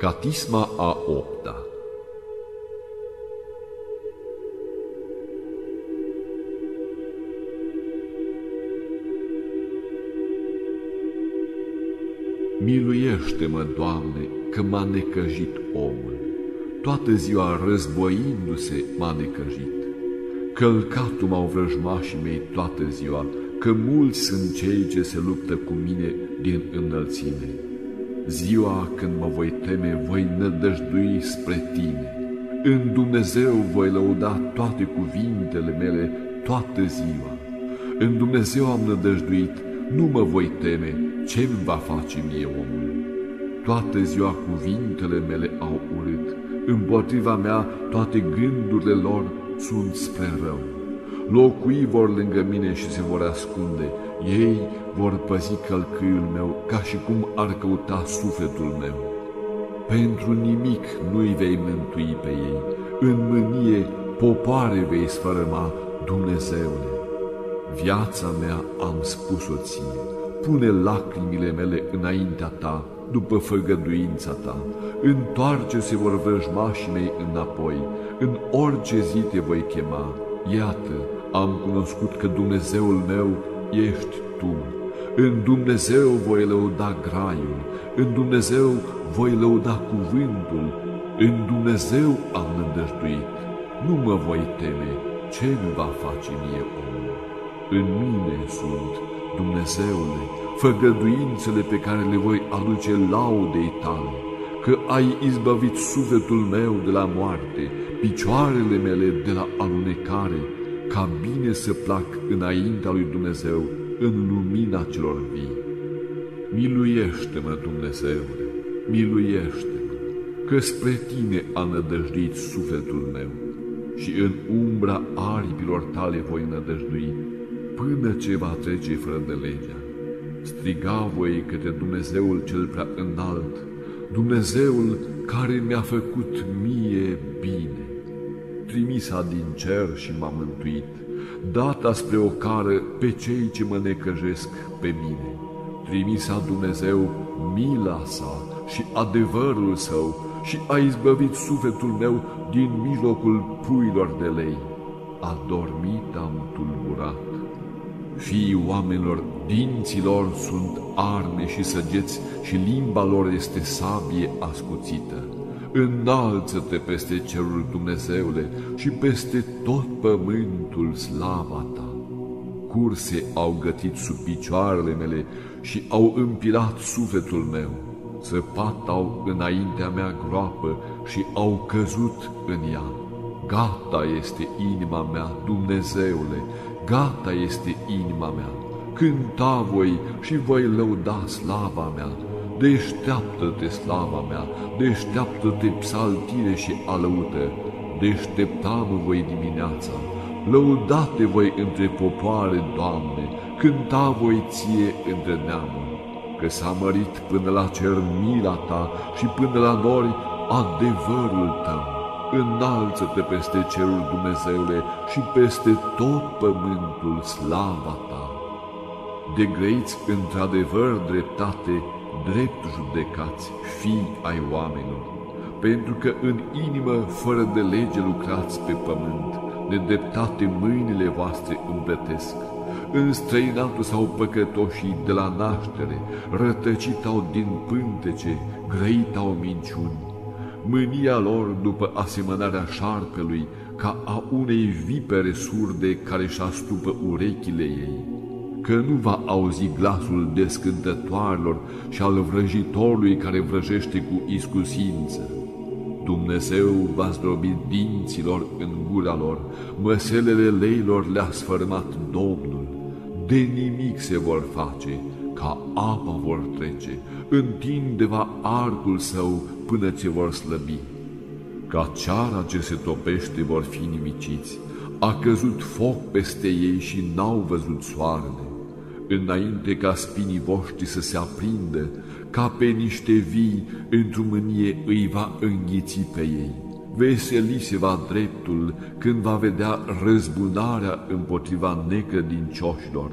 Catisma a opta Miluiește-mă, Doamne, că m-a necăjit omul. Toată ziua războindu-se m-a necăjit. Călcatul m-au vrăjmașii mei toată ziua, că mulți sunt cei ce se luptă cu mine din înălțime. Ziua când mă voi teme, voi nădăjdui spre tine. În Dumnezeu voi lăuda toate cuvintele mele toată ziua. În Dumnezeu am nădăjduit, nu mă voi teme, ce-mi va face mie omul? Toată ziua cuvintele mele au urât, împotriva mea toate gândurile lor sunt spre rău. Locui vor lângă mine și se vor ascunde, ei vor păzi călcâiul meu ca și cum ar căuta sufletul meu. Pentru nimic nu-i vei mântui pe ei, în mânie popoare vei sfărăma, Dumnezeule. Viața mea am spus-o ție, pune lacrimile mele înaintea ta, după făgăduința ta, întoarce-se vor vrăjmașii mei înapoi, în orice zi te voi chema. Iată, am cunoscut că Dumnezeul meu ești Tu. În Dumnezeu voi lăuda graiul, în Dumnezeu voi lăuda cuvântul, în Dumnezeu am nădăjduit. Nu mă voi teme, ce mi va face mie omul? În mine sunt, Dumnezeule, făgăduințele pe care le voi aduce laudei tale, că ai izbăvit sufletul meu de la moarte, picioarele mele de la alunecare, ca bine să plac înaintea lui Dumnezeu în lumina celor vii. Miluiește-mă, Dumnezeule, miluiește-mă, că spre tine a nădăjduit sufletul meu și în umbra aripilor tale voi nădăjdui, până ce va trece fără de legea. Striga voi către Dumnezeul cel prea înalt, Dumnezeul care mi-a făcut mie bine. Trimisa din cer și m-a mântuit, data spre o cară pe cei ce mă necăjesc pe mine. Trimisa Dumnezeu mila sa și adevărul său și a izbăvit sufletul meu din mijlocul puilor de lei. Adormit am tulburat. Fiii oamenilor, dinților sunt arme și săgeți și limba lor este sabie ascuțită. Înalță-te peste cerul Dumnezeule și peste tot pământul slava ta. Curse au gătit sub picioarele mele și au împilat sufletul meu. Săpat au înaintea mea groapă și au căzut în ea. Gata este inima mea, Dumnezeule, gata este inima mea. Cânta voi și voi lăuda slava mea. Deșteaptă-te slava mea, deșteaptă-te psaltire și alăută. Deștepta-mă voi dimineața, lăudate voi între popoare, Doamne, cânta voi ție între neamuri, că s-a mărit până la cer mila ta și până la nori adevărul tău înalță-te peste cerul Dumnezeule și peste tot pământul slava ta. De grăiți într-adevăr dreptate, drept judecați, fii ai oamenilor, pentru că în inimă fără de lege lucrați pe pământ, de dreptate mâinile voastre împletesc. În străinatul sau păcătoșii de la naștere, rătăcit au din pântece, grăit au minciuni, mânia lor după asemănarea șarpelui, ca a unei vipere surde care își astupă urechile ei, că nu va auzi glasul descântătoarelor și al vrăjitorului care vrăjește cu iscusință. Dumnezeu va zdrobi dinților în gura lor, măselele leilor le-a sfărmat Domnul, de nimic se vor face, ca apa vor trece, întinde va arcul său până ce vor slăbi. Ca ceara ce se topește vor fi nimiciți, a căzut foc peste ei și n-au văzut soarele. Înainte ca spinii voștri să se aprindă, ca pe niște vii, într-o mânie îi va înghiți pe ei. Veseli se va dreptul când va vedea răzbunarea împotriva necredincioșilor,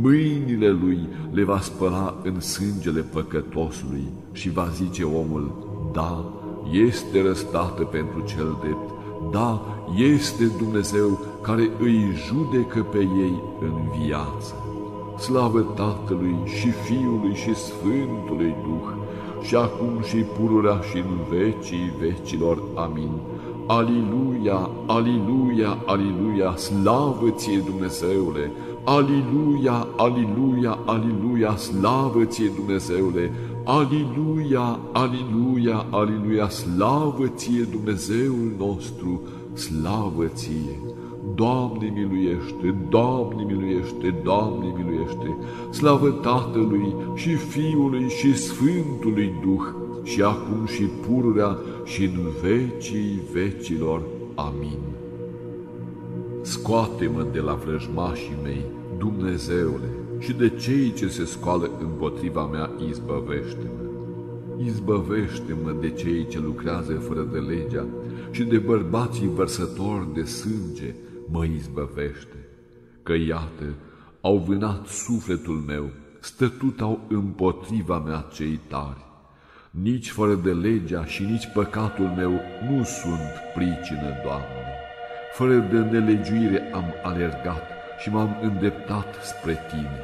mâinile lui le va spăla în sângele păcătosului și va zice omul, Da, este răstată pentru cel drept, da, este Dumnezeu care îi judecă pe ei în viață. Slavă Tatălui și Fiului și Sfântului Duh, și acum și pururea și în vecii vecilor. Amin. Aliluia, aliluia, aliluia, slavă ție Dumnezeule! Aliluia, aliluia, aliluia, slavă ție Dumnezeule! Aliluia, aliluia, aliluia, slavă ție Dumnezeul nostru, slavă ție! Doamne miluiește, Doamne miluiește, Doamne miluiește, slavă Tatălui și Fiului și Sfântului Duh, și acum și pururea și în vecii vecilor. Amin. Scoate-mă de la vrăjmașii mei, Dumnezeule, și de cei ce se scoală împotriva mea, izbăvește-mă. Izbăvește-mă de cei ce lucrează fără de legea și de bărbații vărsători de sânge, mă izbăvește. Că iată, au vânat sufletul meu, stătutau împotriva mea cei tari. Nici fără de legea și nici păcatul meu nu sunt pricină, Doamne. Fără de nelegiuire am alergat și m-am îndeptat spre Tine.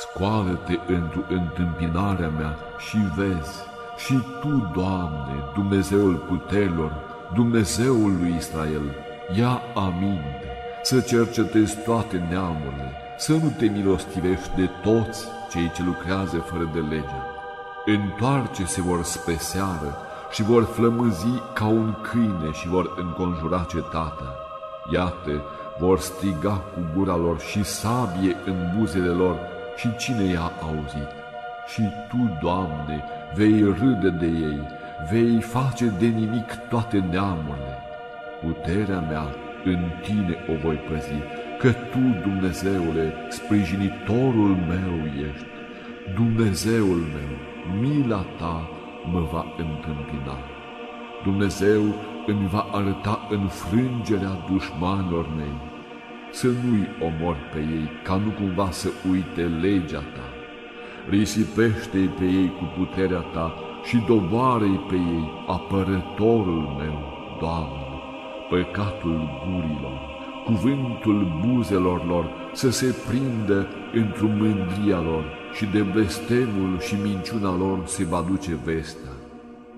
Scoală-te într-o întâmpinarea mea și vezi, și Tu, Doamne, Dumnezeul puterilor, Dumnezeul lui Israel, ia aminte, să cercetezi toate neamurile, să nu te milostivești de toți cei ce lucrează fără de lege. Întoarce se vor spre seară și vor flămâzi ca un câine și vor înconjura cetatea. Iată, vor striga cu gura lor și sabie în buzele lor și cine i-a auzit? Și Tu, Doamne, vei râde de ei, vei face de nimic toate neamurile. Puterea mea în Tine o voi păzi, că Tu, Dumnezeule, sprijinitorul meu ești. Dumnezeul meu, mila Ta mă va întâmpina. Dumnezeu îmi va arăta înfrângerea dușmanilor mei, să nu-i omor pe ei, ca nu cumva să uite legea Ta. Risipește-i pe ei cu puterea Ta și doboară-i pe ei, apărătorul meu, Doamne, păcatul gurilor, cuvântul buzelor lor să se prindă într-o mândria lor și de blestemul și minciuna lor se va duce vestea.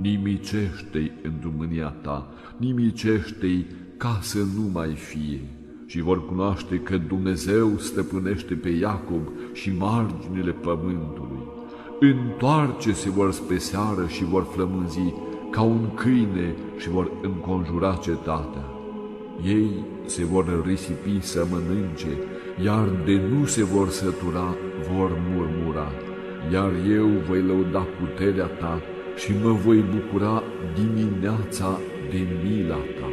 Nimicește-i într-o mânia ta, nimicește-i ca să nu mai fie și vor cunoaște că Dumnezeu stăpânește pe Iacob și marginile pământului. Întoarce se vor spre seară și vor flămânzi ca un câine și vor înconjura cetatea. Ei se vor risipi să mănânce, iar de nu se vor sătura, vor murmura, iar eu voi lăuda puterea ta și mă voi bucura dimineața de mila ta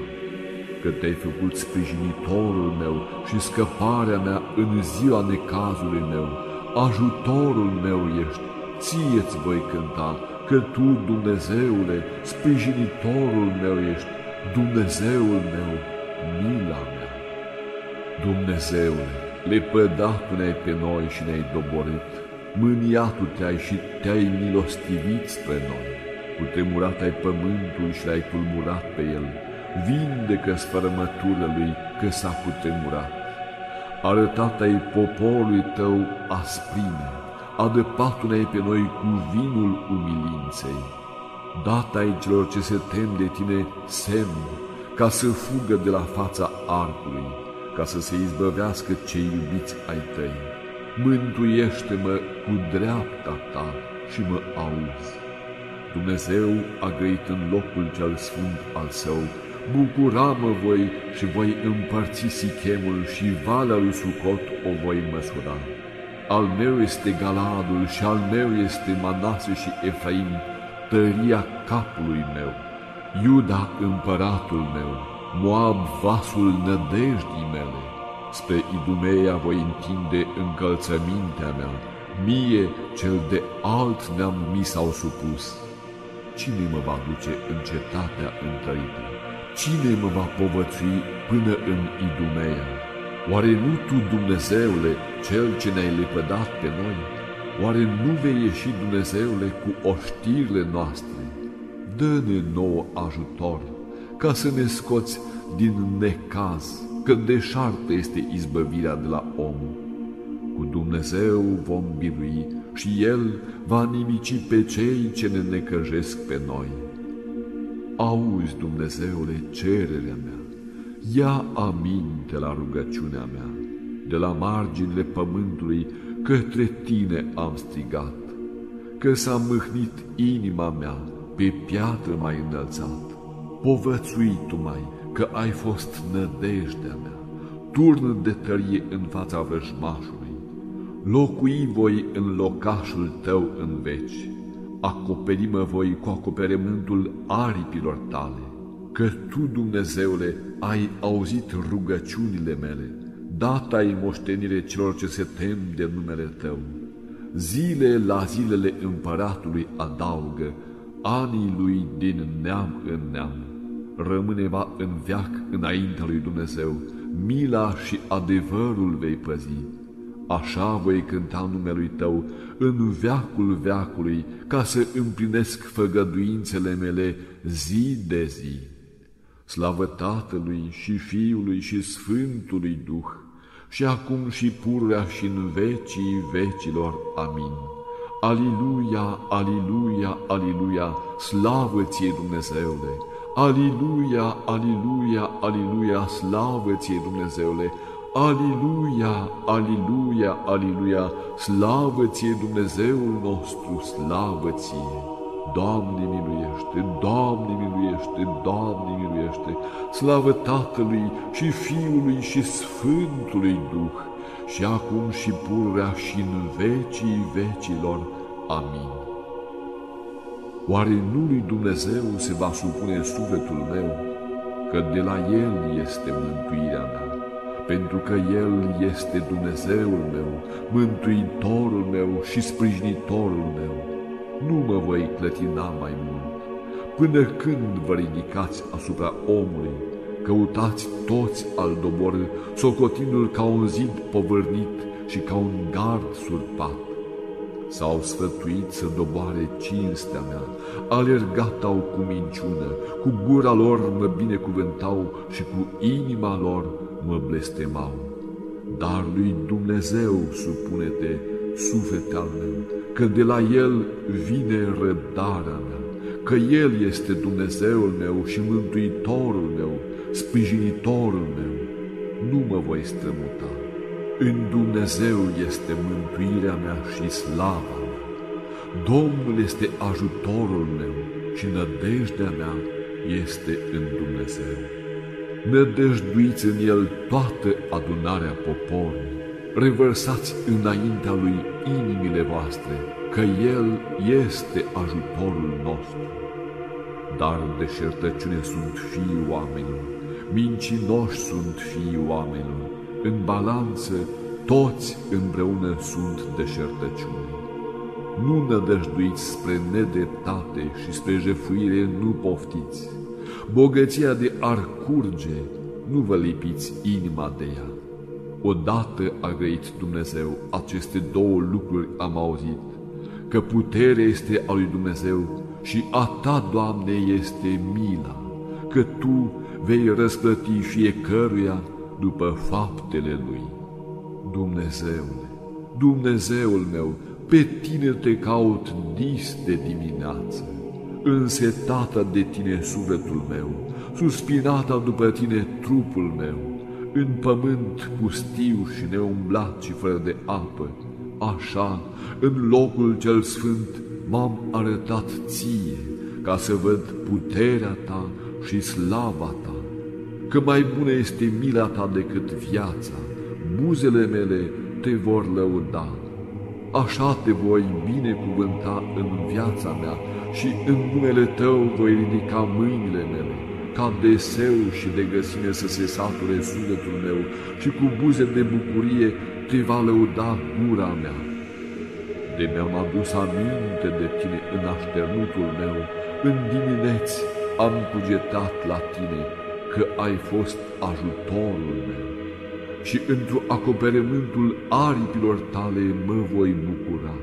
că te-ai făcut sprijinitorul meu și scăparea mea în ziua necazului meu, ajutorul meu ești, ție-ți voi cânta, că Tu, Dumnezeule, sprijinitorul meu ești, Dumnezeul meu, mila mea. Dumnezeule, lepădat ne-ai pe noi și ne-ai doborât, mâniatul te-ai și te-ai milostivit spre noi, cutemurat ai pământul și l-ai tulmurat pe el, vindecă sfărămăturile lui că s-a cutemurat. Arătat ai poporului tău asprime, adăpat-ne pe noi cu vinul umilinței. Dat ai celor ce se tem de tine semn, ca să fugă de la fața arcului, ca să se izbăvească cei iubiți ai tăi. Mântuiește-mă cu dreapta ta și mă auzi. Dumnezeu a grăit în locul cel sfânt al său, bucura-mă voi și voi împărți Sichemul și valea lui Sucot o voi măsura. Al meu este Galadul și al meu este Manase și Efraim, tăria capului meu. Iuda împăratul meu, Moab vasul nădejdii mele. Spre Idumeia voi întinde încălțămintea mea, mie cel de alt neam mi s-au supus. Cine mă va duce în cetatea întărită? Cine mă va povățui până în Idumeia? Oare nu Tu, Dumnezeule, Cel ce ne-ai lepădat pe noi? Oare nu vei ieși, Dumnezeule, cu oștirile noastre? dă-ne nouă ajutor, ca să ne scoți din necaz, că deșartă este izbăvirea de la om. Cu Dumnezeu vom birui și El va nimici pe cei ce ne necăjesc pe noi. Auzi, Dumnezeule, cererea mea, ia aminte la rugăciunea mea, de la marginile pământului către Tine am strigat, că s-a mâhnit inima mea, pe piatră mai înălțat. Povățui Tu mai că ai fost nădejdea mea, turn de tărie în fața vrăjmașului. Locui voi în locașul Tău în veci, acoperi-mă voi cu acoperământul aripilor Tale, că Tu, Dumnezeule, ai auzit rugăciunile mele, data ai moștenire celor ce se tem de numele Tău. Zile la zilele împăratului adaugă, anii lui din neam în neam. Rămâne va în veac înaintea lui Dumnezeu, mila și adevărul vei păzi. Așa voi cânta numelui Tău în veacul veacului, ca să împlinesc făgăduințele mele zi de zi. Slavă Tatălui și Fiului și Sfântului Duh, și acum și pururea și în vecii vecilor. Amin. Aliluia, aliluia, aliluia, slavă ție Dumnezeule! Aliluia, aliluia, aliluia, slavă ție Dumnezeule! Aliluia, aliluia, aliluia, slavă ție Dumnezeul nostru, slavă ție! Doamne miluiește, Doamne miluiește, Doamne miluiește, slavă Tatălui și Fiului și Sfântului Duh, și acum și pururea și în vecii vecilor. Amin. Oare nu lui Dumnezeu se va supune sufletul meu, că de la El este mântuirea mea, pentru că El este Dumnezeul meu, mântuitorul meu și sprijinitorul meu nu mă voi clătina mai mult. Până când vă ridicați asupra omului, căutați toți al dobor, socotindu-l ca un zid povărnit și ca un gard surpat. S-au sfătuit să doboare cinstea mea, alergat au cu minciună, cu gura lor mă binecuvântau și cu inima lor mă blestemau. Dar lui Dumnezeu supune-te, suflete al meu, că de la El vine răbdarea mea, că El este Dumnezeul meu și Mântuitorul meu, sprijinitorul meu. Nu mă voi strămuta. În Dumnezeu este mântuirea mea și slava mea. Domnul este ajutorul meu și nădejdea mea este în Dumnezeu. Nădăjduiți în El toată adunarea poporului revărsați înaintea lui inimile voastre, că El este ajutorul nostru. Dar deșertăciune sunt fiii oamenilor, mincinoși sunt fiii oamenilor, în balanță toți împreună sunt deșertăciune. Nu nădăjduiți spre nedreptate și spre jefuire nu poftiți. Bogăția de ar curge, nu vă lipiți inima de ea Odată a grăit Dumnezeu aceste două lucruri am auzit, că puterea este a lui Dumnezeu și a ta, Doamne, este mila, că Tu vei răsplăti fiecăruia după faptele Lui. Dumnezeule, Dumnezeul meu, pe Tine te caut dis de dimineață, însetată de Tine sufletul meu, suspinata după Tine trupul meu, în pământ pustiu și neumblat și fără de apă, așa, în locul cel sfânt, m-am arătat ție, ca să văd puterea ta și slava ta, că mai bună este mila ta decât viața, buzele mele te vor lăuda. Așa te voi binecuvânta în viața mea și în numele tău voi ridica mâinile mele ca deseu și de găsime să se sature sufletul meu și cu buze de bucurie te va lăuda gura mea. De mi-am adus aminte de tine în așternutul meu, în dimineți am cugetat la tine că ai fost ajutorul meu și într-o acoperământul aripilor tale mă voi bucura.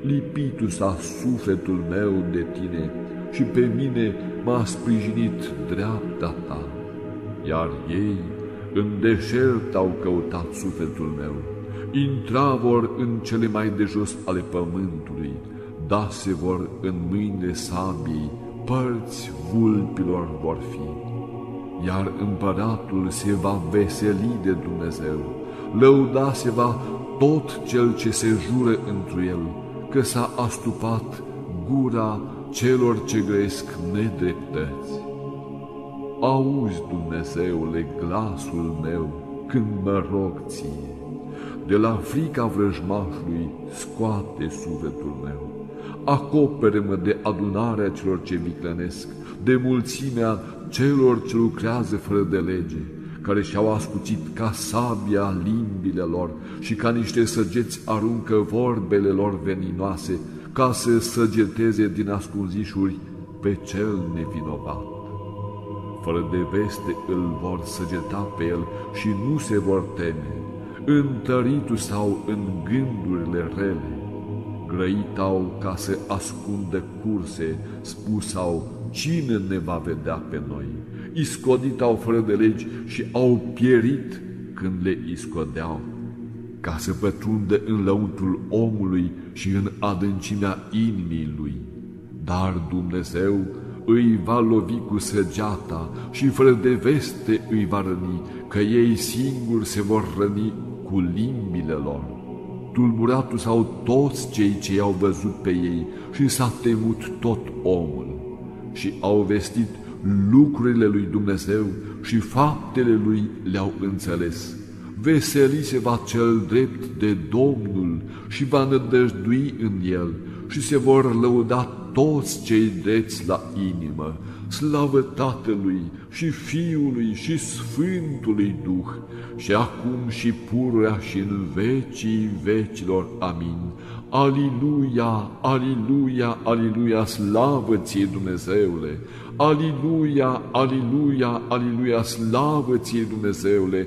Lipitu s-a sufletul meu de tine și pe mine m-a sprijinit dreapta ta. Iar ei în deșert au căutat sufletul meu, intra vor în cele mai de jos ale pământului, dase vor în mâine sabii, părți vulpilor vor fi. Iar împăratul se va veseli de Dumnezeu, lăuda se va tot cel ce se jură întru el, că s-a astupat gura celor ce grăiesc nedreptăți. Auzi, Dumnezeule, glasul meu când mă rog ție, de la frica vrăjmașului scoate sufletul meu, acopere-mă de adunarea celor ce viclănesc, de mulțimea celor ce lucrează fără de lege, care și-au ascuțit ca sabia limbile lor și ca niște săgeți aruncă vorbele lor veninoase, ca să săgeteze din ascunzișuri pe cel nevinovat. Fără de veste îl vor săgeta pe el și nu se vor teme, întăritu sau în gândurile rele, grăitau ca să ascundă curse, spusau, cine ne va vedea pe noi? Iscoditau fără de legi și au pierit când le iscodeau, ca să pătrundă în lăuntul omului și în adâncimea inimii lui. Dar Dumnezeu îi va lovi cu săgeata și fără de veste îi va răni, că ei singuri se vor răni cu limbile lor. Tulburatul sau toți cei ce i-au văzut pe ei și s-a temut tot omul și au vestit lucrurile lui Dumnezeu și faptele lui le-au înțeles. Veseli se va cel drept de Domnul și va nădăjdui în el și se vor lăuda toți cei drepți la inimă, slavă Tatălui și Fiului și Sfântului Duh, și acum și pururea și în vecii vecilor. Amin. Aliluia, aliluia, aliluia, slavă ție Dumnezeule! Aliluia, aliluia, aliluia, slavă ție Dumnezeule!